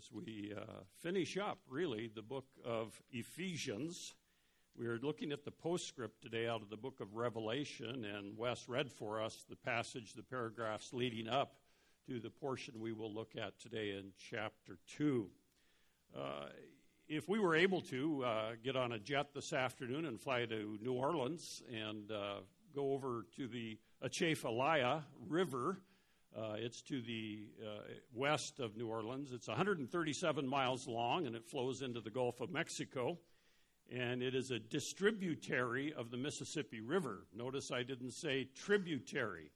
as we uh, finish up, really, the book of Ephesians. We are looking at the postscript today out of the book of Revelation, and Wes read for us the passage, the paragraphs leading up to the portion we will look at today in chapter 2. Uh, if we were able to uh, get on a jet this afternoon and fly to New Orleans and uh, go over to the Atchafalaya River, uh, it's to the uh, west of New Orleans. It's 137 miles long and it flows into the Gulf of Mexico. And it is a distributary of the Mississippi River. Notice I didn't say tributary.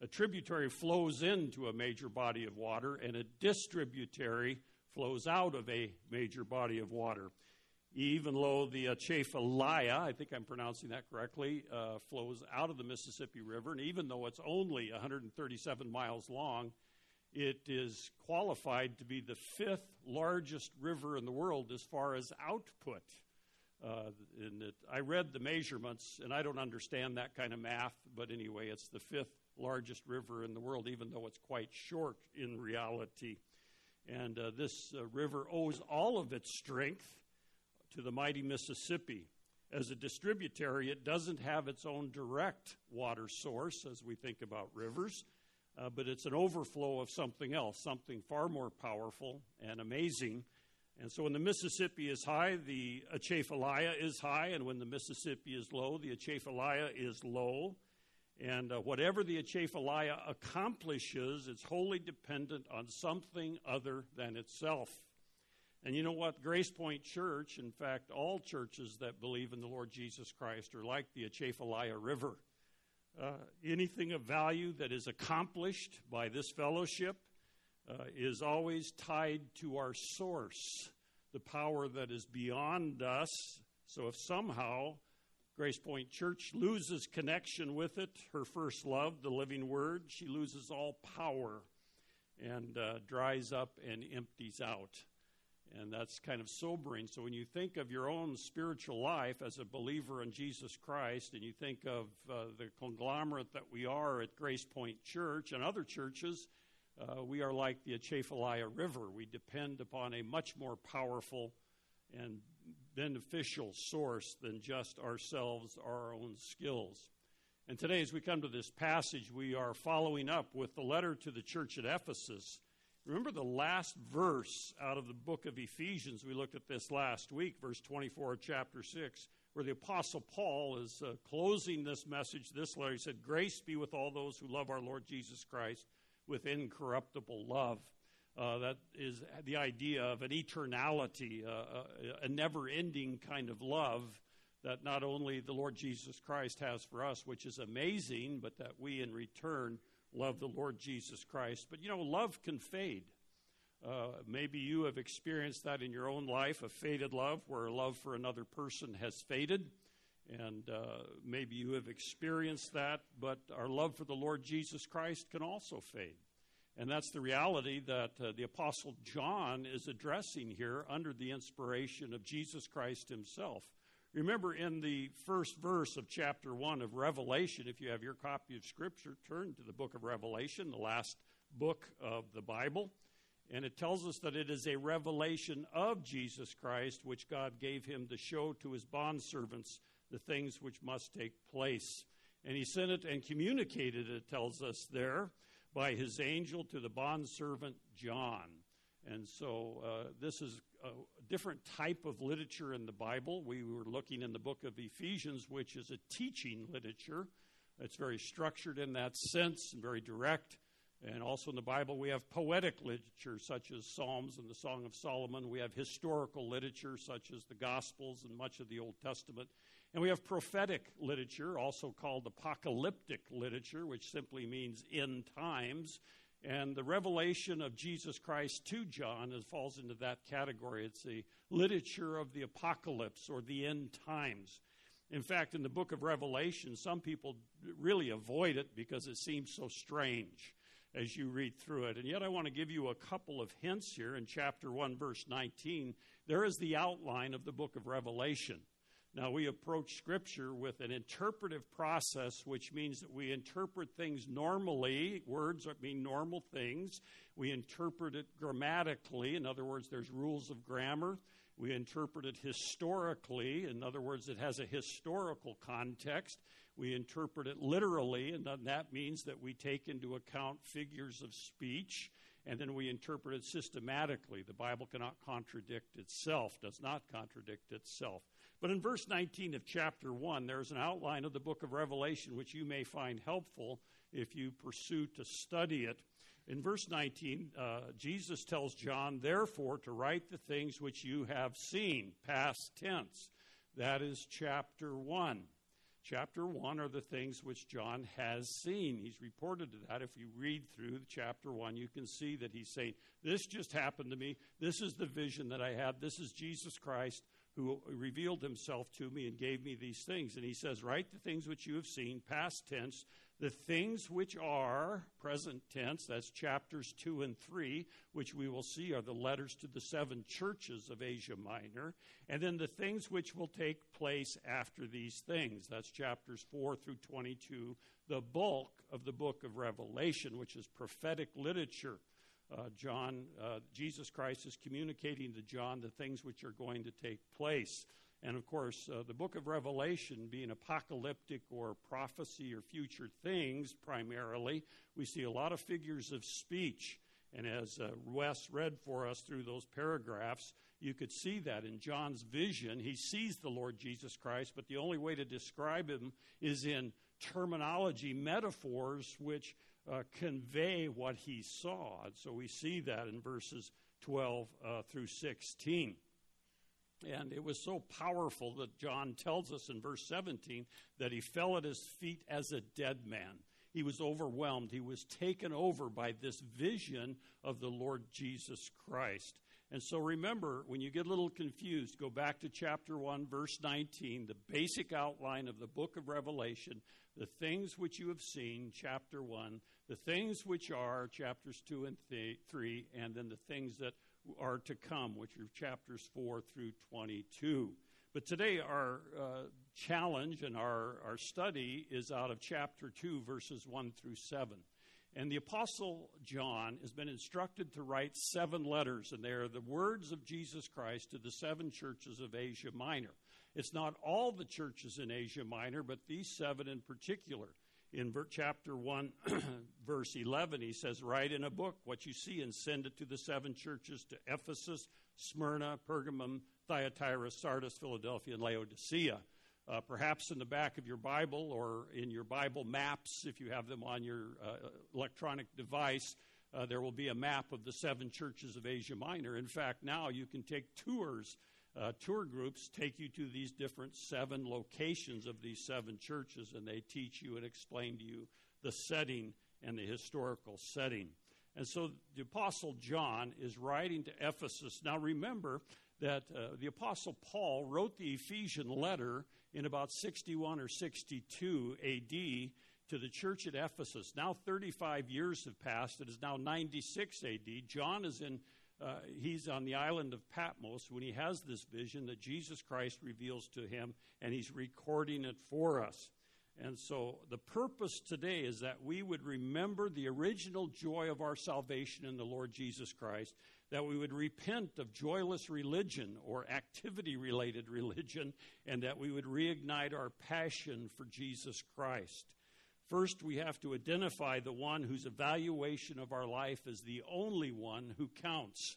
A tributary flows into a major body of water, and a distributary flows out of a major body of water even though the Atchafalaya, I think I'm pronouncing that correctly, uh, flows out of the Mississippi River, and even though it's only 137 miles long, it is qualified to be the fifth largest river in the world as far as output. Uh, it, I read the measurements, and I don't understand that kind of math, but anyway, it's the fifth largest river in the world, even though it's quite short in reality. And uh, this uh, river owes all of its strength to the mighty Mississippi. As a distributary, it doesn't have its own direct water source as we think about rivers, uh, but it's an overflow of something else, something far more powerful and amazing. And so when the Mississippi is high, the Atchafalaya is high, and when the Mississippi is low, the Atchafalaya is low. And uh, whatever the Atchafalaya accomplishes, it's wholly dependent on something other than itself. And you know what? Grace Point Church, in fact, all churches that believe in the Lord Jesus Christ are like the Atchafalaya River. Uh, anything of value that is accomplished by this fellowship uh, is always tied to our source, the power that is beyond us. So if somehow Grace Point Church loses connection with it, her first love, the living word, she loses all power and uh, dries up and empties out. And that's kind of sobering. So when you think of your own spiritual life as a believer in Jesus Christ, and you think of uh, the conglomerate that we are at Grace Point Church and other churches, uh, we are like the Atchafalaya River. We depend upon a much more powerful and beneficial source than just ourselves, our own skills. And today, as we come to this passage, we are following up with the letter to the church at Ephesus. Remember the last verse out of the book of Ephesians? We looked at this last week, verse 24 of chapter 6, where the Apostle Paul is uh, closing this message, this letter. He said, Grace be with all those who love our Lord Jesus Christ with incorruptible love. Uh, that is the idea of an eternality, uh, a, a never ending kind of love that not only the Lord Jesus Christ has for us, which is amazing, but that we in return love the Lord Jesus Christ. But you know, love can fade. Uh, maybe you have experienced that in your own life, a faded love, where love for another person has faded. And uh, maybe you have experienced that, but our love for the Lord Jesus Christ can also fade. And that's the reality that uh, the Apostle John is addressing here under the inspiration of Jesus Christ himself. Remember in the first verse of chapter 1 of Revelation, if you have your copy of Scripture, turn to the book of Revelation, the last book of the Bible. And it tells us that it is a revelation of Jesus Christ, which God gave him to show to his bondservants the things which must take place. And he sent it and communicated it, tells us there, by his angel to the bondservant John. And so uh, this is a different type of literature in the Bible. We were looking in the book of Ephesians, which is a teaching literature. It's very structured in that sense and very direct. And also in the Bible, we have poetic literature, such as Psalms and the Song of Solomon. We have historical literature, such as the Gospels and much of the Old Testament. And we have prophetic literature, also called apocalyptic literature, which simply means end times. And the revelation of Jesus Christ to John falls into that category. It's the literature of the apocalypse or the end times. In fact, in the book of Revelation, some people really avoid it because it seems so strange as you read through it. And yet, I want to give you a couple of hints here in chapter 1, verse 19. There is the outline of the book of Revelation. Now, we approach Scripture with an interpretive process, which means that we interpret things normally. Words mean normal things. We interpret it grammatically. In other words, there's rules of grammar. We interpret it historically. In other words, it has a historical context. We interpret it literally, and that means that we take into account figures of speech and then we interpret it systematically. The Bible cannot contradict itself, does not contradict itself. But in verse 19 of chapter 1, there's an outline of the book of Revelation which you may find helpful if you pursue to study it. In verse 19, uh, Jesus tells John, therefore, to write the things which you have seen, past tense. That is chapter 1. Chapter 1 are the things which John has seen. He's reported to that. If you read through chapter 1, you can see that he's saying, This just happened to me. This is the vision that I had. This is Jesus Christ who revealed himself to me and gave me these things. And he says, Write the things which you have seen, past tense, the things which are, present tense, that's chapters 2 and 3, which we will see are the letters to the seven churches of Asia Minor. And then the things which will take place after these things, that's chapters 4 through 22, the bulk of the book of Revelation, which is prophetic literature. Uh, John, uh, Jesus Christ is communicating to John the things which are going to take place. And of course, uh, the book of Revelation being apocalyptic or prophecy or future things primarily, we see a lot of figures of speech. And as uh, Wes read for us through those paragraphs, you could see that in John's vision. He sees the Lord Jesus Christ, but the only way to describe him is in terminology, metaphors, which uh, convey what he saw. And so we see that in verses 12 uh, through 16. And it was so powerful that John tells us in verse 17 that he fell at his feet as a dead man. He was overwhelmed. He was taken over by this vision of the Lord Jesus Christ. And so remember, when you get a little confused, go back to chapter 1, verse 19, the basic outline of the book of Revelation, the things which you have seen, chapter 1, the things which are, chapters 2 and 3, and then the things that are to come, which are chapters 4 through 22. But today, our uh, challenge and our, our study is out of chapter 2, verses 1 through 7. And the Apostle John has been instructed to write seven letters, and they are the words of Jesus Christ to the seven churches of Asia Minor. It's not all the churches in Asia Minor, but these seven in particular in chapter 1, verse 11, he says, Write in a book what you see and send it to the seven churches to Ephesus, Smyrna, Pergamum, Thyatira, Sardis, Philadelphia, and Laodicea. Uh, perhaps in the back of your Bible or in your Bible maps, if you have them on your uh, electronic device, uh, there will be a map of the seven churches of Asia Minor. In fact, now you can take tours uh, tour groups take you to these different seven locations of these seven churches, and they teach you and explain to you the setting and the historical setting. And so the Apostle John is writing to Ephesus. Now remember that uh, the Apostle Paul wrote the Ephesian letter in about 61 or 62 AD to the church at Ephesus. Now 35 years have passed. It is now 96 AD. John is in uh, he's on the island of Patmos when he has this vision that Jesus Christ reveals to him, and he's recording it for us. And so the purpose today is that we would remember the original joy of our salvation in the Lord Jesus Christ, that we would repent of joyless religion or activity related religion, and that we would reignite our passion for Jesus Christ. First, we have to identify the one whose evaluation of our life is the only one who counts.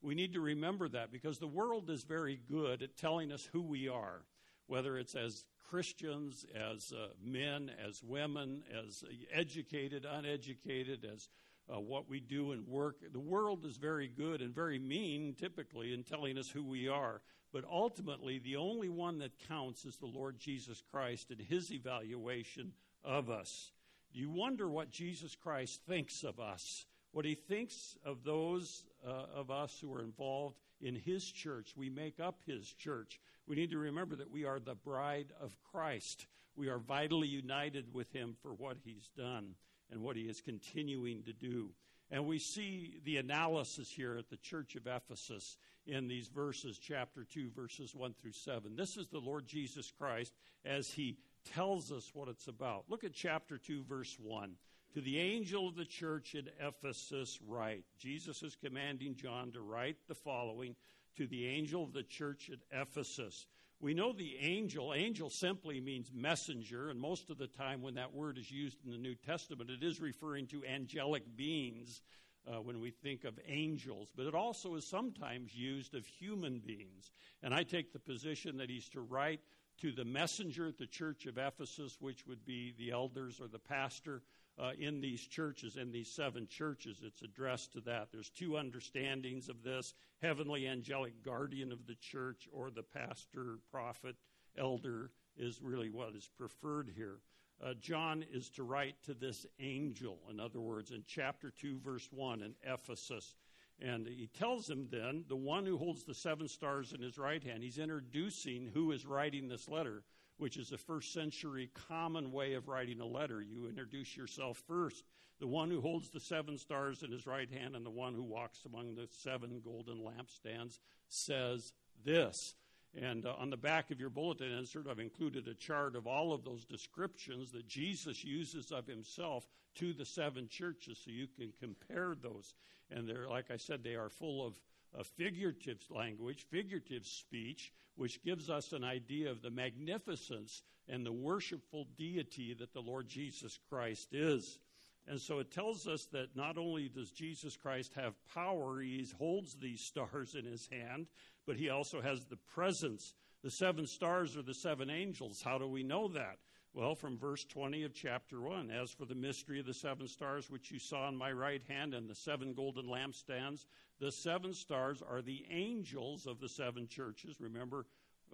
We need to remember that because the world is very good at telling us who we are, whether it's as Christians, as uh, men, as women, as educated, uneducated, as uh, what we do and work. The world is very good and very mean, typically, in telling us who we are. But ultimately, the only one that counts is the Lord Jesus Christ and his evaluation of us. You wonder what Jesus Christ thinks of us, what he thinks of those uh, of us who are involved in his church. We make up his church. We need to remember that we are the bride of Christ. We are vitally united with him for what he's done and what he is continuing to do. And we see the analysis here at the church of Ephesus in these verses, chapter 2, verses 1 through 7. This is the Lord Jesus Christ as he tells us what it's about. Look at chapter 2, verse 1. To the angel of the church at Ephesus, write. Jesus is commanding John to write the following to the angel of the church at Ephesus. We know the angel, angel simply means messenger, and most of the time when that word is used in the New Testament, it is referring to angelic beings uh, when we think of angels, but it also is sometimes used of human beings. And I take the position that he's to write to the messenger at the church of Ephesus, which would be the elders or the pastor uh, in these churches, in these seven churches. It's addressed to that. There's two understandings of this heavenly angelic guardian of the church, or the pastor, prophet, elder is really what is preferred here. Uh, John is to write to this angel, in other words, in chapter 2, verse 1 in Ephesus. And he tells him then, the one who holds the seven stars in his right hand, he's introducing who is writing this letter which is a first century common way of writing a letter. You introduce yourself first. The one who holds the seven stars in his right hand and the one who walks among the seven golden lampstands says this. And uh, on the back of your bulletin insert, I've included a chart of all of those descriptions that Jesus uses of himself to the seven churches so you can compare those. And they're, like I said, they are full of figurative language, figurative speech, which gives us an idea of the magnificence and the worshipful deity that the Lord Jesus Christ is. And so it tells us that not only does Jesus Christ have power, he holds these stars in his hand, but he also has the presence. The seven stars are the seven angels. How do we know that? Well, from verse 20 of chapter 1 As for the mystery of the seven stars which you saw in my right hand and the seven golden lampstands, the seven stars are the angels of the seven churches. Remember,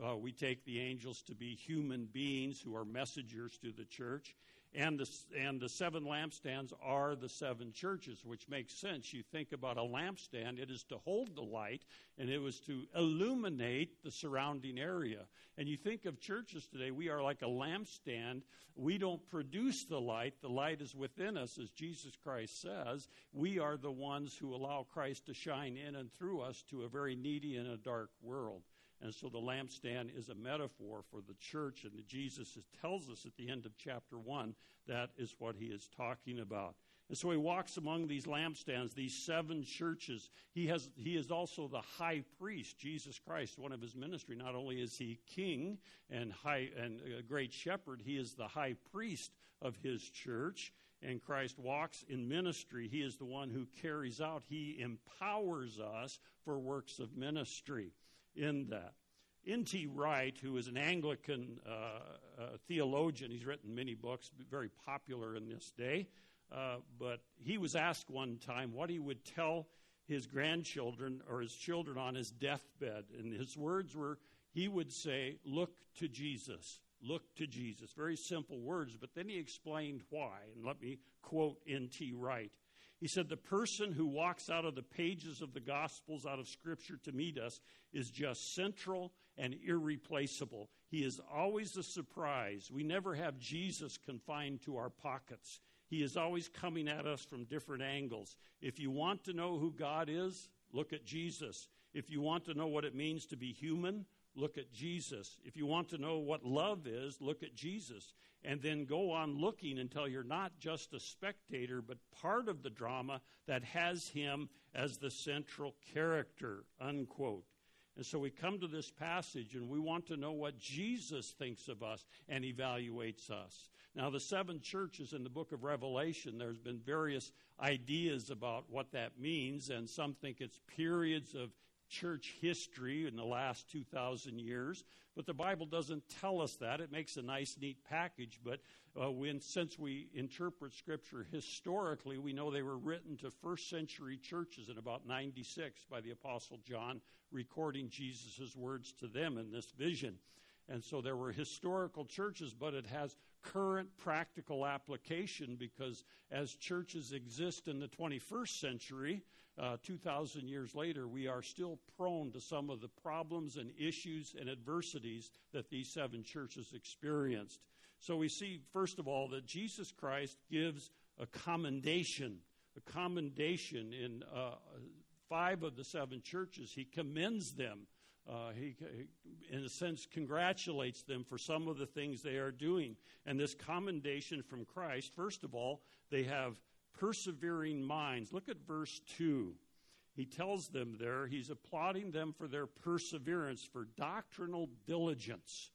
uh, we take the angels to be human beings who are messengers to the church. And the, and the seven lampstands are the seven churches, which makes sense. You think about a lampstand, it is to hold the light, and it was to illuminate the surrounding area. And you think of churches today, we are like a lampstand. We don't produce the light, the light is within us, as Jesus Christ says. We are the ones who allow Christ to shine in and through us to a very needy and a dark world. And so the lampstand is a metaphor for the church, and Jesus tells us at the end of chapter 1 that is what he is talking about. And so he walks among these lampstands, these seven churches. He, has, he is also the high priest, Jesus Christ, one of his ministry. Not only is he king and, high, and a great shepherd, he is the high priest of his church. And Christ walks in ministry. He is the one who carries out, he empowers us for works of ministry in that. N.T. Wright, who is an Anglican uh, uh, theologian, he's written many books, very popular in this day, uh, but he was asked one time what he would tell his grandchildren or his children on his deathbed. And his words were, he would say, Look to Jesus. Look to Jesus. Very simple words, but then he explained why. And let me quote N.T. Wright. He said, The person who walks out of the pages of the Gospels, out of Scripture to meet us, is just central and irreplaceable. He is always a surprise. We never have Jesus confined to our pockets. He is always coming at us from different angles. If you want to know who God is, look at Jesus. If you want to know what it means to be human, look at Jesus. If you want to know what love is, look at Jesus and then go on looking until you're not just a spectator, but part of the drama that has him as the central character, unquote. And so we come to this passage and we want to know what Jesus thinks of us and evaluates us. Now, the seven churches in the book of Revelation, there's been various ideas about what that means, and some think it's periods of church history in the last 2,000 years, but the Bible doesn't tell us that. It makes a nice, neat package, but uh, when, since we interpret Scripture historically, we know they were written to first century churches in about 96 by the Apostle John, recording Jesus' words to them in this vision. And so there were historical churches, but it has current practical application because as churches exist in the 21st century, uh, 2,000 years later, we are still prone to some of the problems and issues and adversities that these seven churches experienced. So we see, first of all, that Jesus Christ gives a commendation, a commendation in uh, five of the seven churches. He commends them. Uh, he, in a sense, congratulates them for some of the things they are doing. And this commendation from Christ, first of all, they have persevering minds. Look at verse 2. He tells them there, he's applauding them for their perseverance, for doctrinal diligence.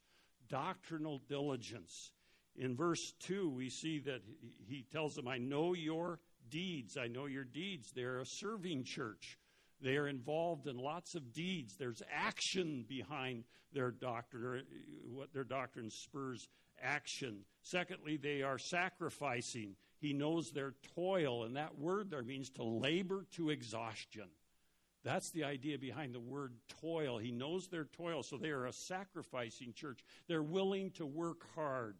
Doctrinal diligence. In verse 2, we see that he tells them, I know your deeds. I know your deeds. They're a serving church. They are involved in lots of deeds. There's action behind their doctrine, what their doctrine spurs action. Secondly, they are sacrificing. He knows their toil, and that word there means to labor to exhaustion. That's the idea behind the word toil. He knows their toil, so they are a sacrificing church. They're willing to work hard.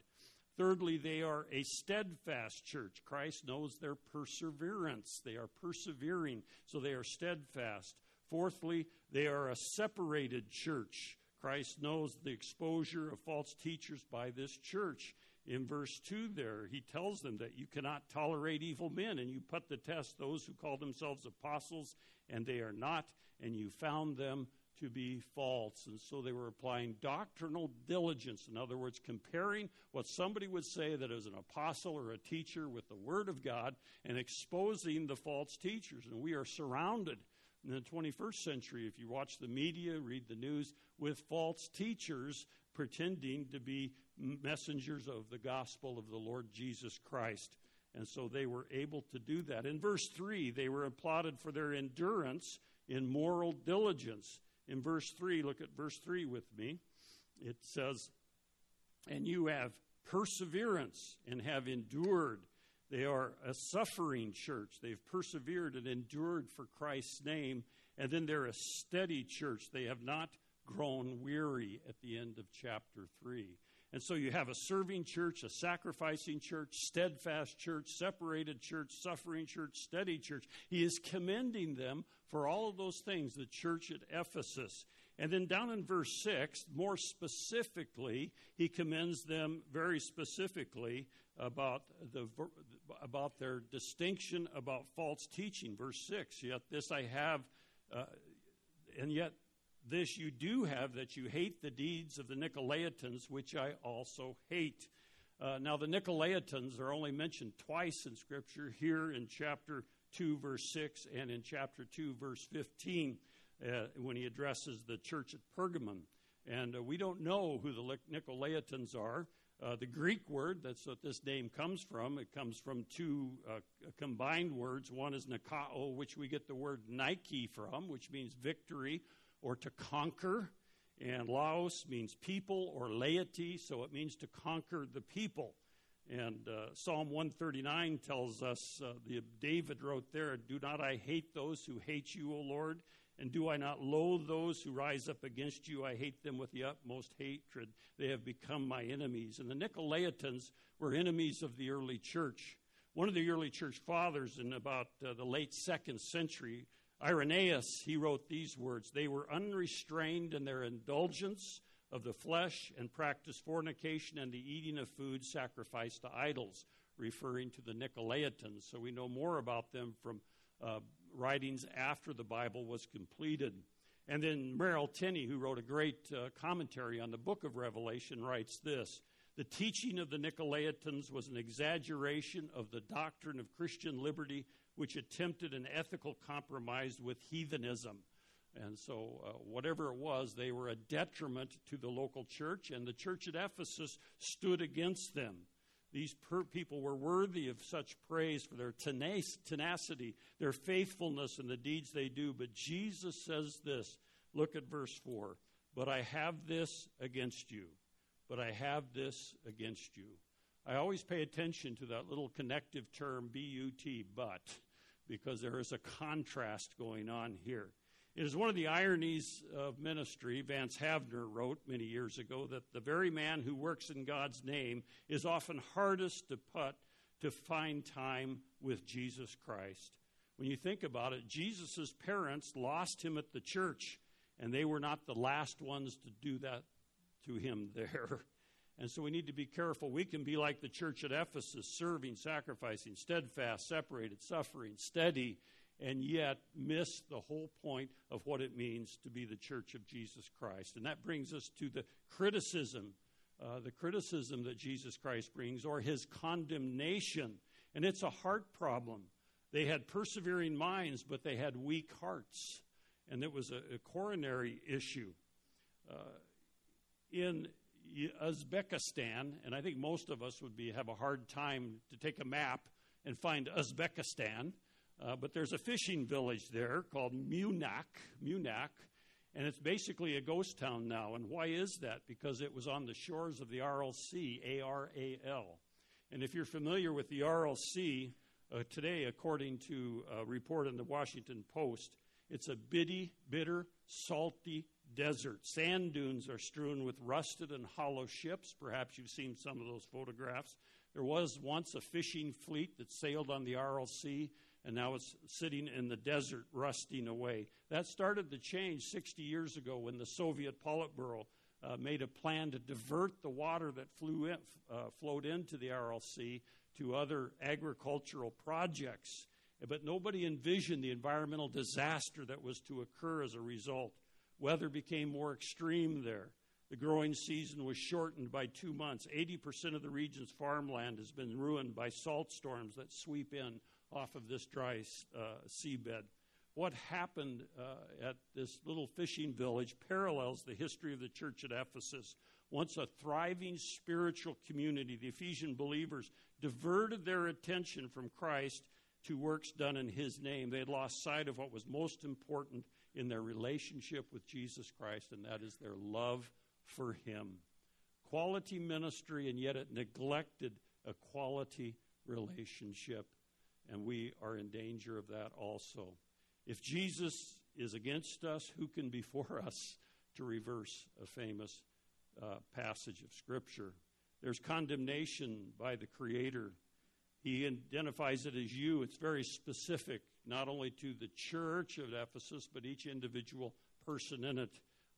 Thirdly, they are a steadfast church. Christ knows their perseverance. They are persevering, so they are steadfast. Fourthly, they are a separated church. Christ knows the exposure of false teachers by this church. In verse 2, there, he tells them that you cannot tolerate evil men, and you put the test those who call themselves apostles, and they are not, and you found them to be false. And so they were applying doctrinal diligence. In other words, comparing what somebody would say that is an apostle or a teacher with the Word of God and exposing the false teachers. And we are surrounded in the 21st century, if you watch the media, read the news, with false teachers pretending to be messengers of the gospel of the Lord Jesus Christ. And so they were able to do that. In verse 3, they were applauded for their endurance in moral diligence in verse 3, look at verse 3 with me. It says, And you have perseverance and have endured. They are a suffering church. They've persevered and endured for Christ's name. And then they're a steady church. They have not grown weary at the end of chapter 3. And so you have a serving church, a sacrificing church, steadfast church, separated church, suffering church, steady church. He is commending them for all of those things, the church at Ephesus. And then down in verse 6, more specifically, he commends them very specifically about, the, about their distinction about false teaching. Verse 6, yet this I have, uh, and yet this you do have that you hate the deeds of the Nicolaitans, which I also hate. Uh, now, the Nicolaitans are only mentioned twice in Scripture here in chapter 2, verse 6, and in chapter 2, verse 15, uh, when he addresses the church at Pergamum. And uh, we don't know who the Nicolaitans are. Uh, the Greek word, that's what this name comes from, it comes from two uh, combined words. One is Nikao, which we get the word Nike from, which means victory or to conquer. And Laos means people or laity, so it means to conquer the people. And uh, Psalm 139 tells us, uh, the, David wrote there, Do not I hate those who hate you, O Lord? And do I not loathe those who rise up against you? I hate them with the utmost hatred. They have become my enemies. And the Nicolaitans were enemies of the early church. One of the early church fathers in about uh, the late second century Irenaeus, he wrote these words They were unrestrained in their indulgence of the flesh and practiced fornication and the eating of food sacrificed to idols, referring to the Nicolaitans. So we know more about them from uh, writings after the Bible was completed. And then Merrill Tenney, who wrote a great uh, commentary on the book of Revelation, writes this The teaching of the Nicolaitans was an exaggeration of the doctrine of Christian liberty which attempted an ethical compromise with heathenism. And so, uh, whatever it was, they were a detriment to the local church, and the church at Ephesus stood against them. These per- people were worthy of such praise for their tenac- tenacity, their faithfulness, and the deeds they do. But Jesus says this look at verse 4 But I have this against you. But I have this against you. I always pay attention to that little connective term, B U T, but because there is a contrast going on here. It is one of the ironies of ministry, Vance Havner wrote many years ago, that the very man who works in God's name is often hardest to put to find time with Jesus Christ. When you think about it, Jesus' parents lost him at the church, and they were not the last ones to do that to him there. And so we need to be careful. We can be like the church at Ephesus, serving, sacrificing, steadfast, separated, suffering, steady, and yet miss the whole point of what it means to be the church of Jesus Christ. And that brings us to the criticism, uh, the criticism that Jesus Christ brings, or his condemnation. And it's a heart problem. They had persevering minds, but they had weak hearts. And it was a, a coronary issue. Uh, in Uzbekistan, and I think most of us would be, have a hard time to take a map and find Uzbekistan. Uh, but there's a fishing village there called Munak, Munak, and it's basically a ghost town now. And why is that? Because it was on the shores of the Sea, A R A L. And if you're familiar with the Sea, uh, today, according to a report in the Washington Post, it's a bitty, bitter, salty desert. Sand dunes are strewn with rusted and hollow ships. Perhaps you've seen some of those photographs. There was once a fishing fleet that sailed on the Aral Sea and now it's sitting in the desert, rusting away. That started to change 60 years ago when the Soviet Politburo uh, made a plan to divert the water that flew in, uh, flowed into the Aral Sea to other agricultural projects. But nobody envisioned the environmental disaster that was to occur as a result. Weather became more extreme there. The growing season was shortened by two months. 80% of the region's farmland has been ruined by salt storms that sweep in off of this dry uh, seabed. What happened uh, at this little fishing village parallels the history of the church at Ephesus. Once a thriving spiritual community, the Ephesian believers diverted their attention from Christ to works done in His name. They had lost sight of what was most important in their relationship with Jesus Christ, and that is their love for Him. Quality ministry, and yet it neglected a quality relationship and we are in danger of that also. If Jesus is against us, who can be for us to reverse a famous uh, passage of Scripture? There's condemnation by the Creator. He identifies it as you. It's very specific, not only to the church of Ephesus, but each individual person in it.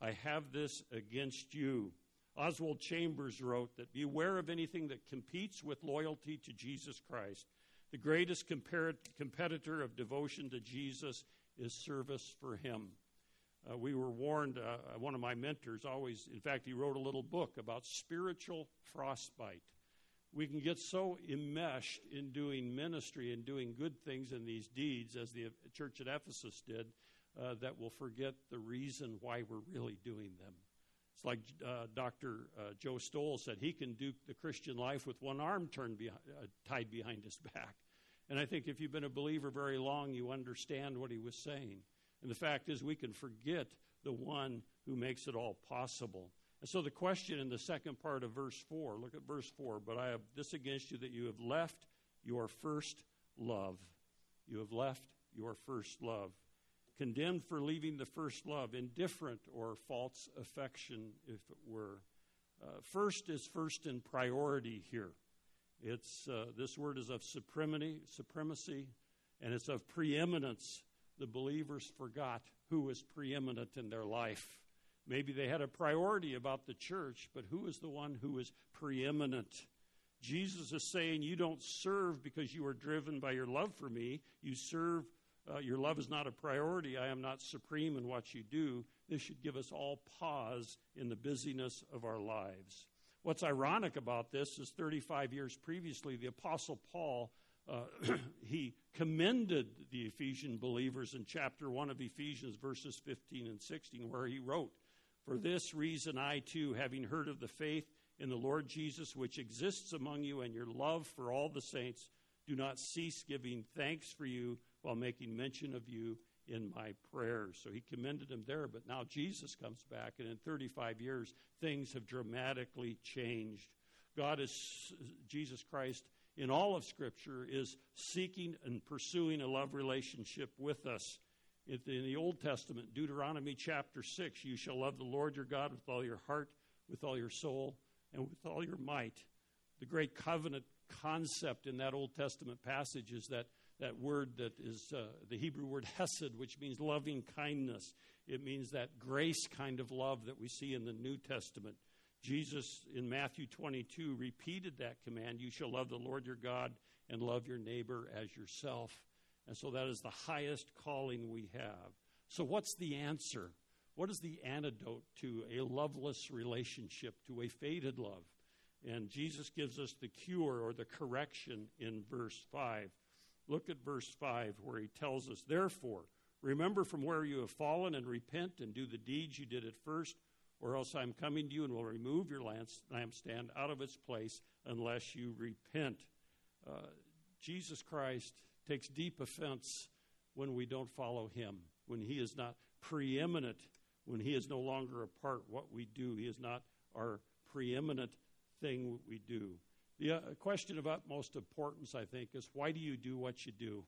I have this against you. Oswald Chambers wrote that beware of anything that competes with loyalty to Jesus Christ. The greatest competitor of devotion to Jesus is service for Him. Uh, we were warned, uh, one of my mentors always, in fact, he wrote a little book about spiritual frostbite. We can get so enmeshed in doing ministry and doing good things in these deeds, as the church at Ephesus did, uh, that we'll forget the reason why we're really doing them. It's like uh, Dr. Uh, Joe Stowell said, he can do the Christian life with one arm turned behind, uh, tied behind his back. And I think if you've been a believer very long, you understand what he was saying. And the fact is, we can forget the one who makes it all possible. And so the question in the second part of verse 4, look at verse 4, but I have this against you that you have left your first love. You have left your first love condemned for leaving the first love, indifferent or false affection, if it were. Uh, first is first in priority here. It's, uh, this word is of supremacy, supremacy, and it's of preeminence. The believers forgot who was preeminent in their life. Maybe they had a priority about the church, but who is the one who is preeminent? Jesus is saying, You don't serve because you are driven by your love for me. You serve uh, your love is not a priority. I am not supreme in what you do. This should give us all pause in the busyness of our lives. What's ironic about this is 35 years previously, the Apostle Paul. Uh, he commended the Ephesian believers in chapter 1 of Ephesians, verses 15 and 16, where he wrote, For this reason, I too, having heard of the faith in the Lord Jesus which exists among you and your love for all the saints, do not cease giving thanks for you while making mention of you in my prayers. So he commended him there, but now Jesus comes back, and in 35 years, things have dramatically changed. God is, Jesus Christ, in all of Scripture, is seeking and pursuing a love relationship with us. In the Old Testament, Deuteronomy chapter 6, you shall love the Lord your God with all your heart, with all your soul, and with all your might. The great covenant concept in that Old Testament passage is that that word that is uh, the Hebrew word hesed, which means loving kindness. It means that grace kind of love that we see in the New Testament. Jesus in Matthew 22 repeated that command you shall love the Lord your God and love your neighbor as yourself. And so that is the highest calling we have. So, what's the answer? What is the antidote to a loveless relationship, to a faded love? And Jesus gives us the cure or the correction in verse 5. Look at verse 5 where he tells us, Therefore, remember from where you have fallen and repent and do the deeds you did at first, or else I'm coming to you and will remove your lampstand out of its place unless you repent. Uh, Jesus Christ takes deep offense when we don't follow him, when he is not preeminent, when he is no longer a part what we do. He is not our preeminent thing we do. The uh, question of utmost importance, I think, is why do you do what you do?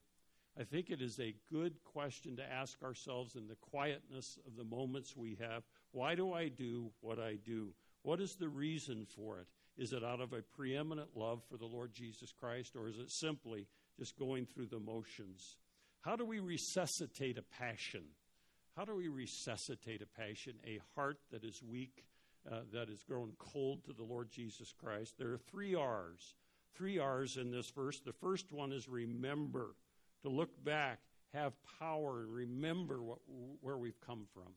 I think it is a good question to ask ourselves in the quietness of the moments we have. Why do I do what I do? What is the reason for it? Is it out of a preeminent love for the Lord Jesus Christ, or is it simply just going through the motions? How do we resuscitate a passion? How do we resuscitate a passion, a heart that is weak, uh, that has grown cold to the Lord Jesus Christ? There are three R's. Three R's in this verse. The first one is remember, to look back, have power, and remember what, where we've come from.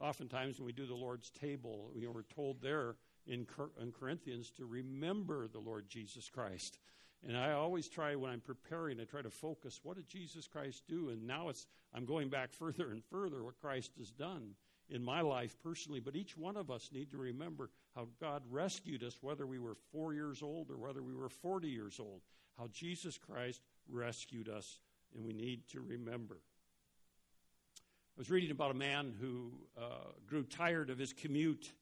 Oftentimes, when we do the Lord's table, you we're told there in, in Corinthians to remember the Lord Jesus Christ. And I always try when I'm preparing, I try to focus what did Jesus Christ do? And now it's I'm going back further and further what Christ has done in my life personally. But each one of us need to remember how God rescued us, whether we were four years old or whether we were 40 years old. How Jesus Christ rescued us, and we need to remember. I was reading about a man who uh, grew tired of his commute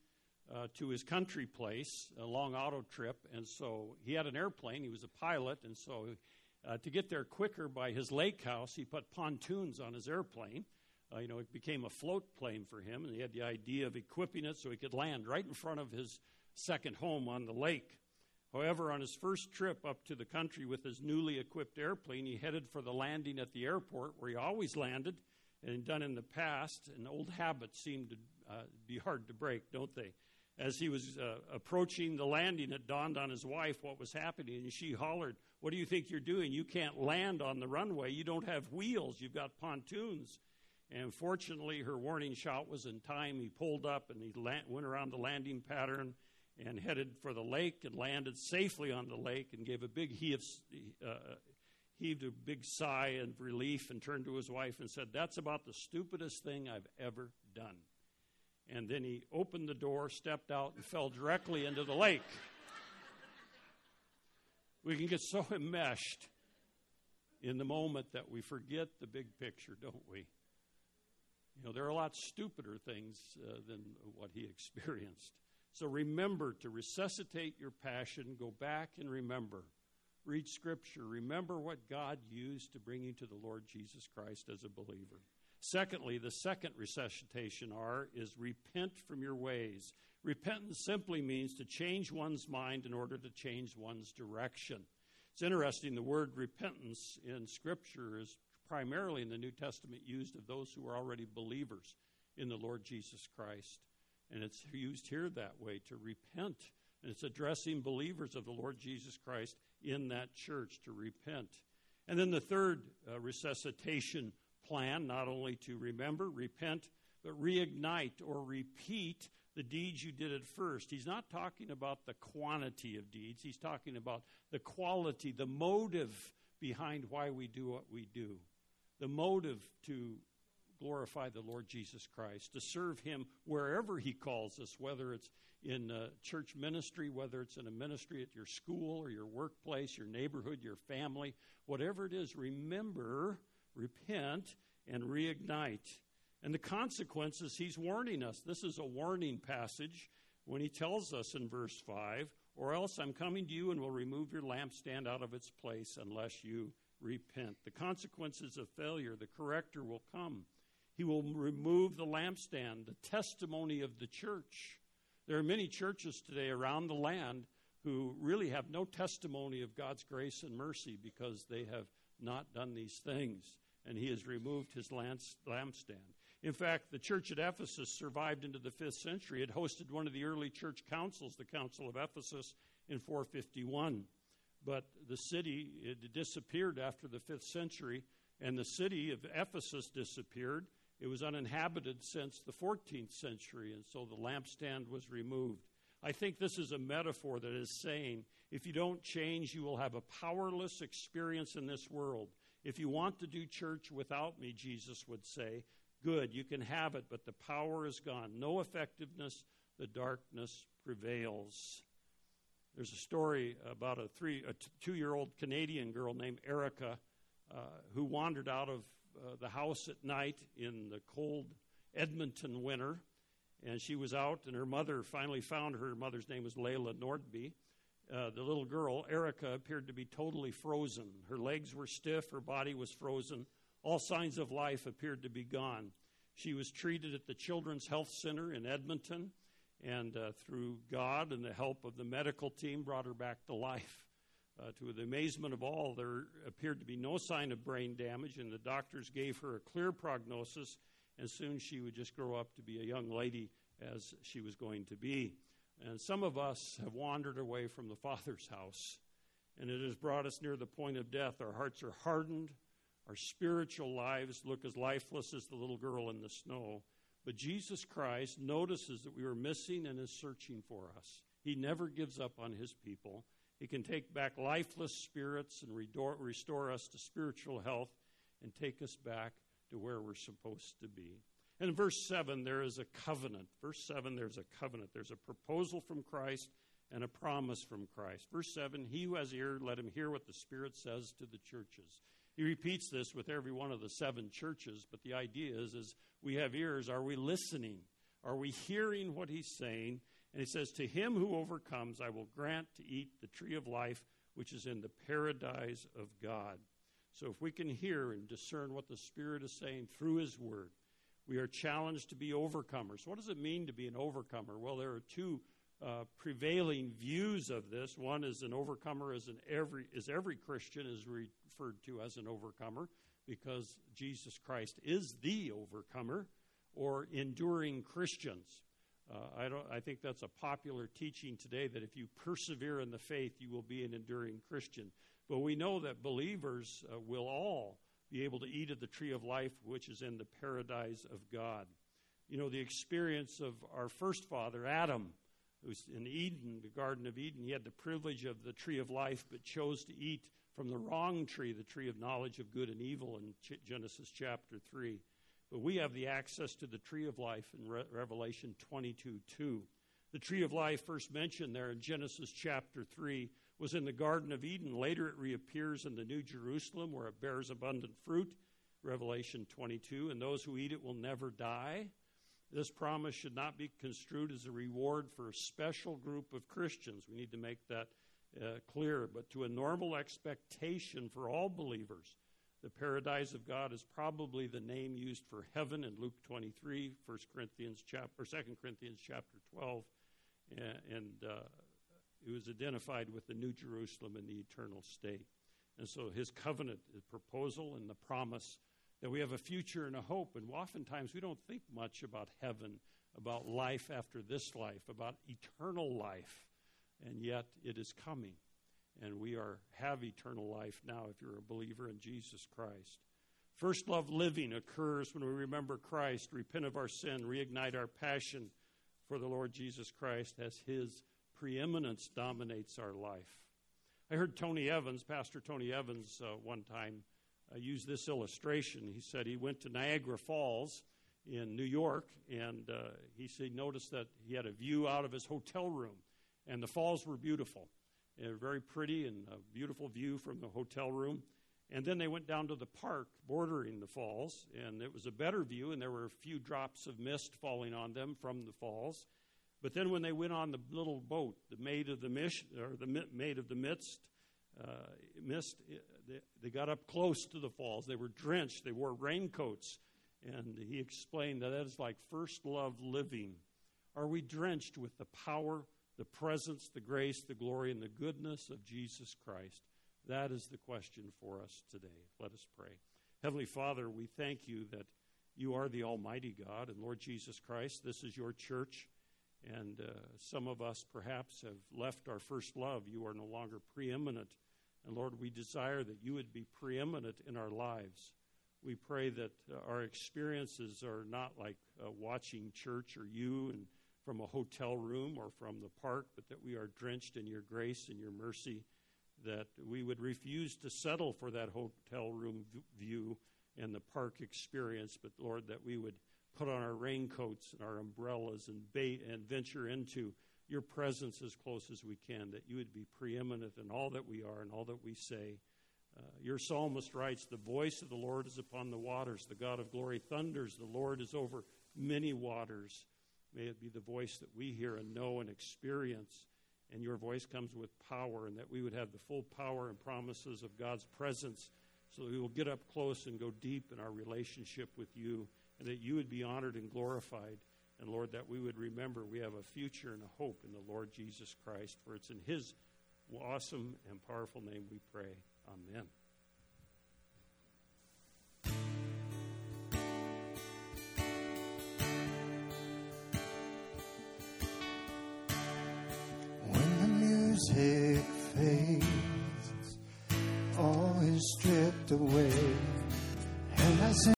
uh, to his country place, a long auto trip, and so he had an airplane. He was a pilot, and so uh, to get there quicker by his lake house, he put pontoons on his airplane. Uh, you know, it became a float plane for him, and he had the idea of equipping it so he could land right in front of his second home on the lake. However, on his first trip up to the country with his newly equipped airplane, he headed for the landing at the airport where he always landed and done in the past, and old habits seem to uh, be hard to break, don't they? As he was uh, approaching the landing, it dawned on his wife what was happening, and she hollered, What do you think you're doing? You can't land on the runway. You don't have wheels, you've got pontoons. And fortunately, her warning shot was in time. He pulled up and he went around the landing pattern and headed for the lake and landed safely on the lake and gave a big heave, uh, heaved a big sigh of relief and turned to his wife and said, That's about the stupidest thing I've ever done. And then he opened the door, stepped out, and fell directly into the lake. we can get so enmeshed in the moment that we forget the big picture, don't we? You know, there are a lot stupider things uh, than what he experienced. So remember to resuscitate your passion. Go back and remember read Scripture, remember what God used to bring you to the Lord Jesus Christ as a believer. Secondly, the second resuscitation R is repent from your ways. Repentance simply means to change one's mind in order to change one's direction. It's interesting, the word repentance in Scripture is primarily in the New Testament used of those who are already believers in the Lord Jesus Christ. And it's used here that way to repent. And it's addressing believers of the Lord Jesus Christ in that church to repent. And then the third uh, resuscitation plan, not only to remember, repent, but reignite or repeat the deeds you did at first. He's not talking about the quantity of deeds, he's talking about the quality, the motive behind why we do what we do. The motive to glorify the Lord Jesus Christ, to serve Him wherever He calls us, whether it's in uh, church ministry, whether it's in a ministry at your school or your workplace, your neighborhood, your family, whatever it is, remember, repent, and reignite. And the consequences, he's warning us. This is a warning passage when he tells us in verse 5 or else I'm coming to you and will remove your lampstand out of its place unless you repent. The consequences of failure, the corrector will come. He will remove the lampstand, the testimony of the church. There are many churches today around the land who really have no testimony of God's grace and mercy because they have not done these things. And He has removed His lampstand. In fact, the church at Ephesus survived into the fifth century. It hosted one of the early church councils, the Council of Ephesus, in 451. But the city it disappeared after the fifth century, and the city of Ephesus disappeared. It was uninhabited since the 14th century, and so the lampstand was removed. I think this is a metaphor that is saying if you don't change, you will have a powerless experience in this world. If you want to do church without me, Jesus would say, good, you can have it, but the power is gone. No effectiveness, the darkness prevails. There's a story about a three, a two-year-old Canadian girl named Erica uh, who wandered out of uh, the house at night in the cold Edmonton winter, and she was out, and her mother finally found her. Her mother's name was Layla Nordby. Uh, the little girl, Erica, appeared to be totally frozen. Her legs were stiff, her body was frozen. All signs of life appeared to be gone. She was treated at the Children's Health Center in Edmonton, and uh, through God and the help of the medical team, brought her back to life. Uh, to the amazement of all, there appeared to be no sign of brain damage, and the doctors gave her a clear prognosis, and soon she would just grow up to be a young lady as she was going to be. And some of us have wandered away from the Father's house, and it has brought us near the point of death. Our hearts are hardened, our spiritual lives look as lifeless as the little girl in the snow. But Jesus Christ notices that we are missing and is searching for us. He never gives up on his people. He can take back lifeless spirits and restore us to spiritual health and take us back to where we're supposed to be. And in verse 7, there is a covenant. Verse 7, there's a covenant. There's a proposal from Christ and a promise from Christ. Verse 7, he who has ear, let him hear what the Spirit says to the churches. He repeats this with every one of the seven churches, but the idea is, is we have ears. Are we listening? Are we hearing what he's saying? And he says, To him who overcomes, I will grant to eat the tree of life, which is in the paradise of God. So if we can hear and discern what the Spirit is saying through his word, we are challenged to be overcomers. What does it mean to be an overcomer? Well, there are two uh, prevailing views of this. One is an overcomer is an every is every Christian is referred to as an overcomer because Jesus Christ is the overcomer, or enduring Christians. Uh, I, don't, I think that's a popular teaching today that if you persevere in the faith, you will be an enduring Christian. But we know that believers uh, will all be able to eat of the tree of life, which is in the paradise of God. You know, the experience of our first father, Adam, who was in Eden, the Garden of Eden, he had the privilege of the tree of life, but chose to eat from the wrong tree, the tree of knowledge of good and evil in Genesis chapter 3. But we have the access to the tree of life in Re- Revelation 22 2. The tree of life, first mentioned there in Genesis chapter 3, was in the Garden of Eden. Later it reappears in the New Jerusalem where it bears abundant fruit, Revelation 22, and those who eat it will never die. This promise should not be construed as a reward for a special group of Christians. We need to make that uh, clear, but to a normal expectation for all believers the paradise of God is probably the name used for heaven in Luke 23, 1 Corinthians chapter, or 2 Corinthians chapter 12, and, and uh, it was identified with the New Jerusalem and the eternal state. And so his covenant, his proposal, and the promise that we have a future and a hope. And oftentimes we don't think much about heaven, about life after this life, about eternal life, and yet it is coming and we are have eternal life now if you're a believer in Jesus Christ. First love living occurs when we remember Christ, repent of our sin, reignite our passion for the Lord Jesus Christ as his preeminence dominates our life. I heard Tony Evans, Pastor Tony Evans, uh, one time uh, use this illustration. He said he went to Niagara Falls in New York, and uh, he said he noticed that he had a view out of his hotel room, and the falls were beautiful They were very pretty and a beautiful view from the hotel room. And then they went down to the park bordering the falls, and it was a better view, and there were a few drops of mist falling on them from the falls. But then when they went on the little boat, the maid of the mist, or the maid of the mist, uh, mist, they, they got up close to the falls. They were drenched. They wore raincoats, and he explained that that is like first love living. Are we drenched with the power the presence, the grace, the glory, and the goodness of Jesus Christ? That is the question for us today. Let us pray. Heavenly Father, we thank you that You are the Almighty God, and Lord Jesus Christ, this is your church. And uh, some of us perhaps have left our first love. You are no longer preeminent. And Lord, we desire that you would be preeminent in our lives. We pray that uh, our experiences are not like uh, watching church or you and from a hotel room or from the park, but that we are drenched in your grace and your mercy, that we would refuse to settle for that hotel room view and the park experience, but Lord, that we would put on our raincoats and our umbrellas and and venture into your presence as close as we can, that you would be preeminent in all that we are and all that we say. Uh, your psalmist writes, The voice of the Lord is upon the waters. The God of glory thunders. The Lord is over many waters. May it be the voice that we hear and know and experience. And your voice comes with power, and that we would have the full power and promises of God's presence so that we will get up close and go deep in our relationship with you, and that you would be honored and glorified. And Lord, that we would remember we have a future and a hope in the Lord Jesus Christ, for it's in his awesome and powerful name we pray. Amen. Music fades, all is stripped away, and I